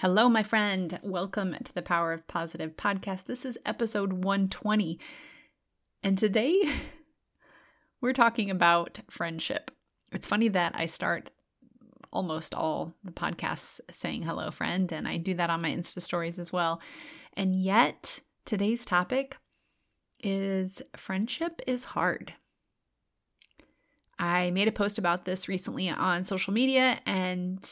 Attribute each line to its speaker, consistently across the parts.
Speaker 1: Hello, my friend. Welcome to the Power of Positive podcast. This is episode 120. And today we're talking about friendship. It's funny that I start almost all the podcasts saying hello, friend, and I do that on my Insta stories as well. And yet, today's topic is friendship is hard. I made a post about this recently on social media and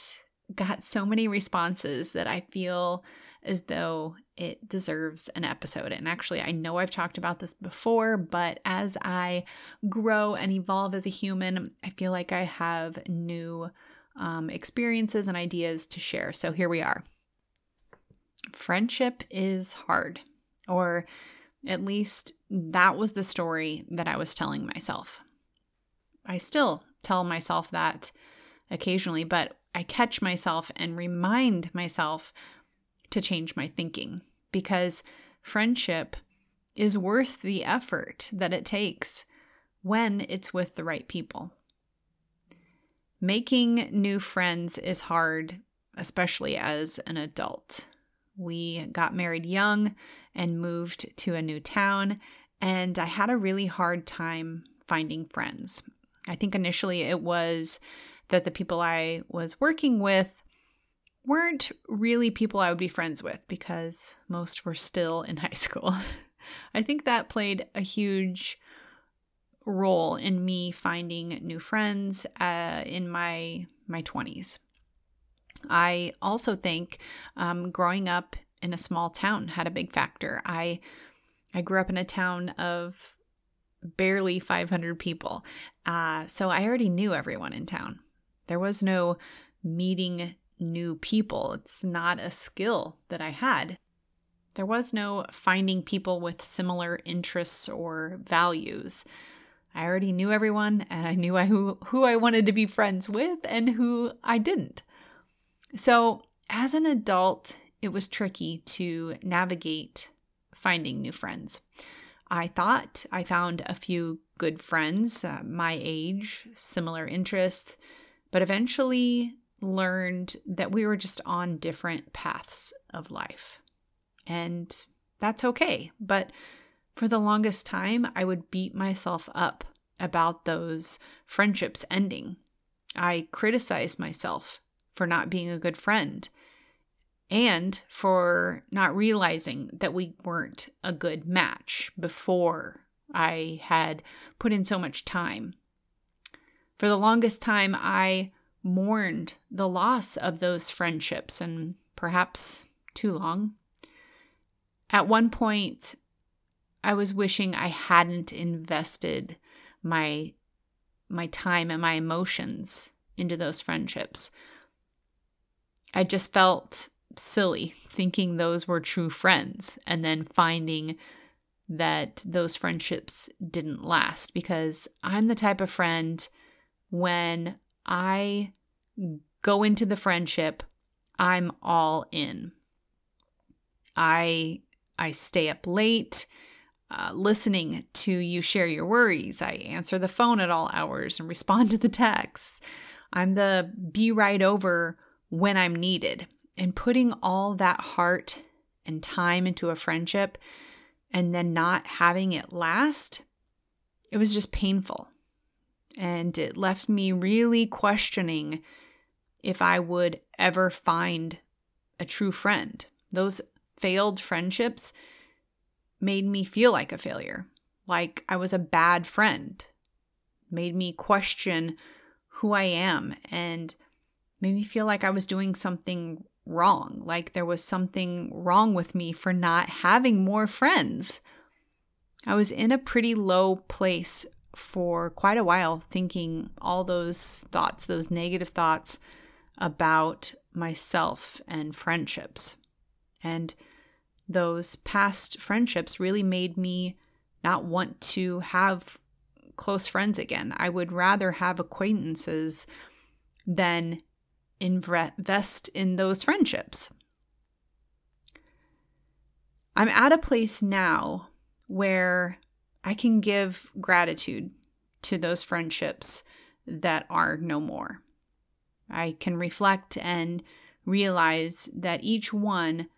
Speaker 1: got so many responses that I feel as though it deserves an episode. And actually, I know I've talked about this before, but as I grow and evolve as a human, I feel like I have new um, experiences and ideas to share. So here we are. Friendship is hard, or at least that was the story that I was telling myself. I still tell myself that occasionally, but I catch myself and remind myself to change my thinking because friendship is worth the effort that it takes when it's with the right people. Making new friends is hard, especially as an adult. We got married young and moved to a new town, and I had a really hard time finding friends. I think initially it was that the people I was working with weren't really people I would be friends with because most were still in high school. I think that played a huge role in me finding new friends uh, in my my 20s. I also think um, growing up in a small town had a big factor. I I grew up in a town of barely 500 people, uh, so I already knew everyone in town. There was no meeting new people. It's not a skill that I had. There was no finding people with similar interests or values. I already knew everyone and I knew who, who I wanted to be friends with and who I didn't. So, as an adult, it was tricky to navigate finding new friends. I thought I found a few good friends, uh, my age, similar interests, but eventually learned that we were just on different paths of life. And that's okay. But for the longest time, I would beat myself up about those friendships ending. I criticized myself for not being a good friend and for not realizing that we weren't a good match before I had put in so much time for the longest time, I mourned the loss of those friendships, and perhaps too long. At one point, I was wishing I hadn't invested my my time and my emotions into those friendships. I just felt silly thinking those were true friends and then finding that those friendships didn't last because I'm the type of friend when I go into the friendship, I'm all in. I I stay up late uh, listening to you share your worries. I answer the phone at all hours and respond to the texts. I'm the be right over when I'm needed. And putting all that heart and time into a friendship and then not having it last, it was just painful. And it left me really questioning if I would ever find a true friend. Those failed friendships made me feel like a failure, like I was a bad friend, made me question who I am, and made me feel like I was doing something wrong, like there was something wrong with me for not having more friends. I was in a pretty low place for quite a while thinking all those thoughts, those negative thoughts about myself and friendships. And those past friendships really made me not want to have close friends again. I would rather have acquaintances than invest in those friendships. I'm at a place now where I can give gratitude to those friendships that are no more. I can reflect and realize that each one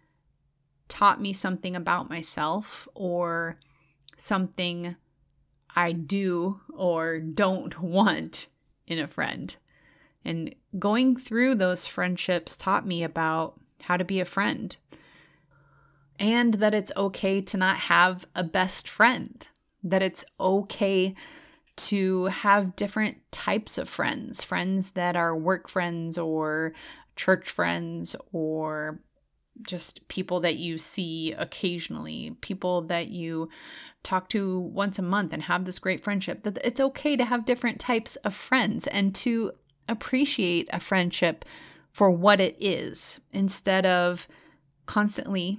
Speaker 1: taught me something about myself or something I do or don't want in a friend. And going through those friendships taught me about how to be a friend and that it's okay to not have a best friend, that it's okay to have different types of friends friends that are work friends or church friends or just people that you see occasionally, people that you talk to once a month and have this great friendship. That it's okay to have different types of friends and to appreciate a friendship for what it is instead of constantly,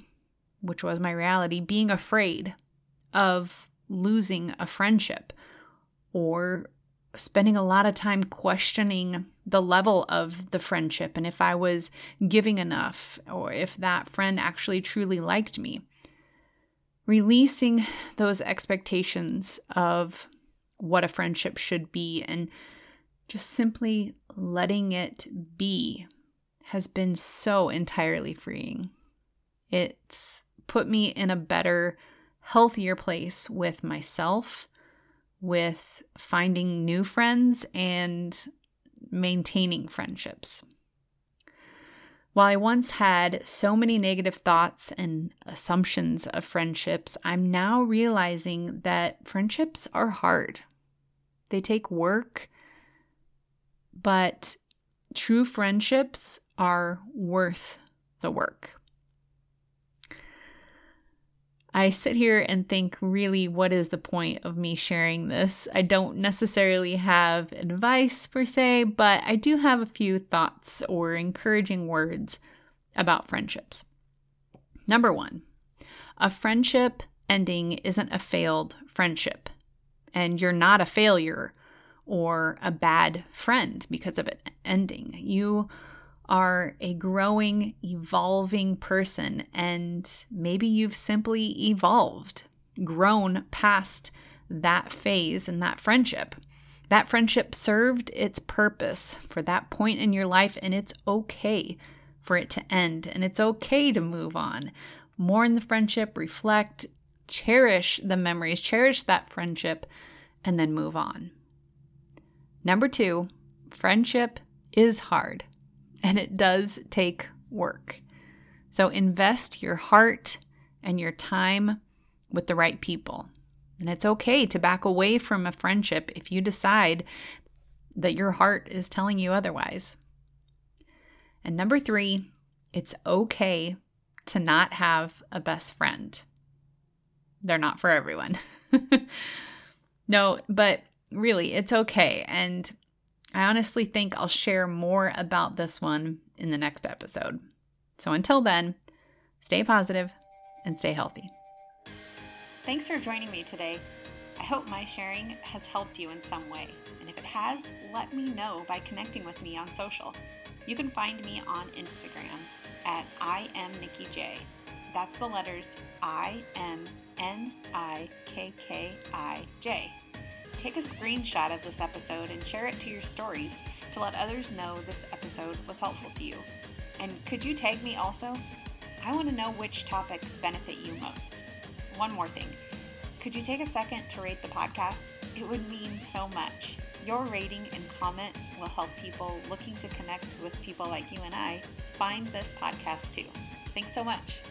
Speaker 1: which was my reality, being afraid of losing a friendship or spending a lot of time questioning the level of the friendship and if I was giving enough or if that friend actually truly liked me. Releasing those expectations of what a friendship should be and just simply letting it be has been so entirely freeing. It's put me in a better, healthier place with myself with finding new friends and maintaining friendships. While I once had so many negative thoughts and assumptions of friendships, I'm now realizing that friendships are hard. They take work, but true friendships are worth the work. I sit here and think, really, what is the point of me sharing this? I don't necessarily have advice per se, but I do have a few thoughts or encouraging words about friendships. Number one, a friendship ending isn't a failed friendship, and you're not a failure or a bad friend because of it ending. You are a growing, evolving person, and maybe you've simply evolved, grown past that phase and that friendship. That friendship served its purpose for that point in your life, and it's okay for it to end, and it's okay to move on. Mourn the friendship, reflect, cherish the memories, cherish that friendship, and then move on. Number two, friendship is hard and it does take work. So invest your heart and your time with the right people. And it's okay to back away from a friendship if you decide that your heart is telling you otherwise. And number three, it's okay to not have a best friend. They're not for everyone. no, but really, it's okay. And I honestly think I'll share more about this one in the next episode. So until then, stay positive and stay healthy.
Speaker 2: Thanks for joining me today. I hope my sharing has helped you in some way. And if it has, let me know by connecting with me on social. You can find me on Instagram at I am Nikki J. That's the letters I M N I K K I J. Take a screenshot of this episode and share it to your stories to let others know this episode was helpful to you. And could you tag me also? I want to know which topics benefit you most. One more thing. Could you take a second to rate the podcast? It would mean so much. Your rating and comment will help people looking to connect with people like you and I find this podcast too. Thanks so much.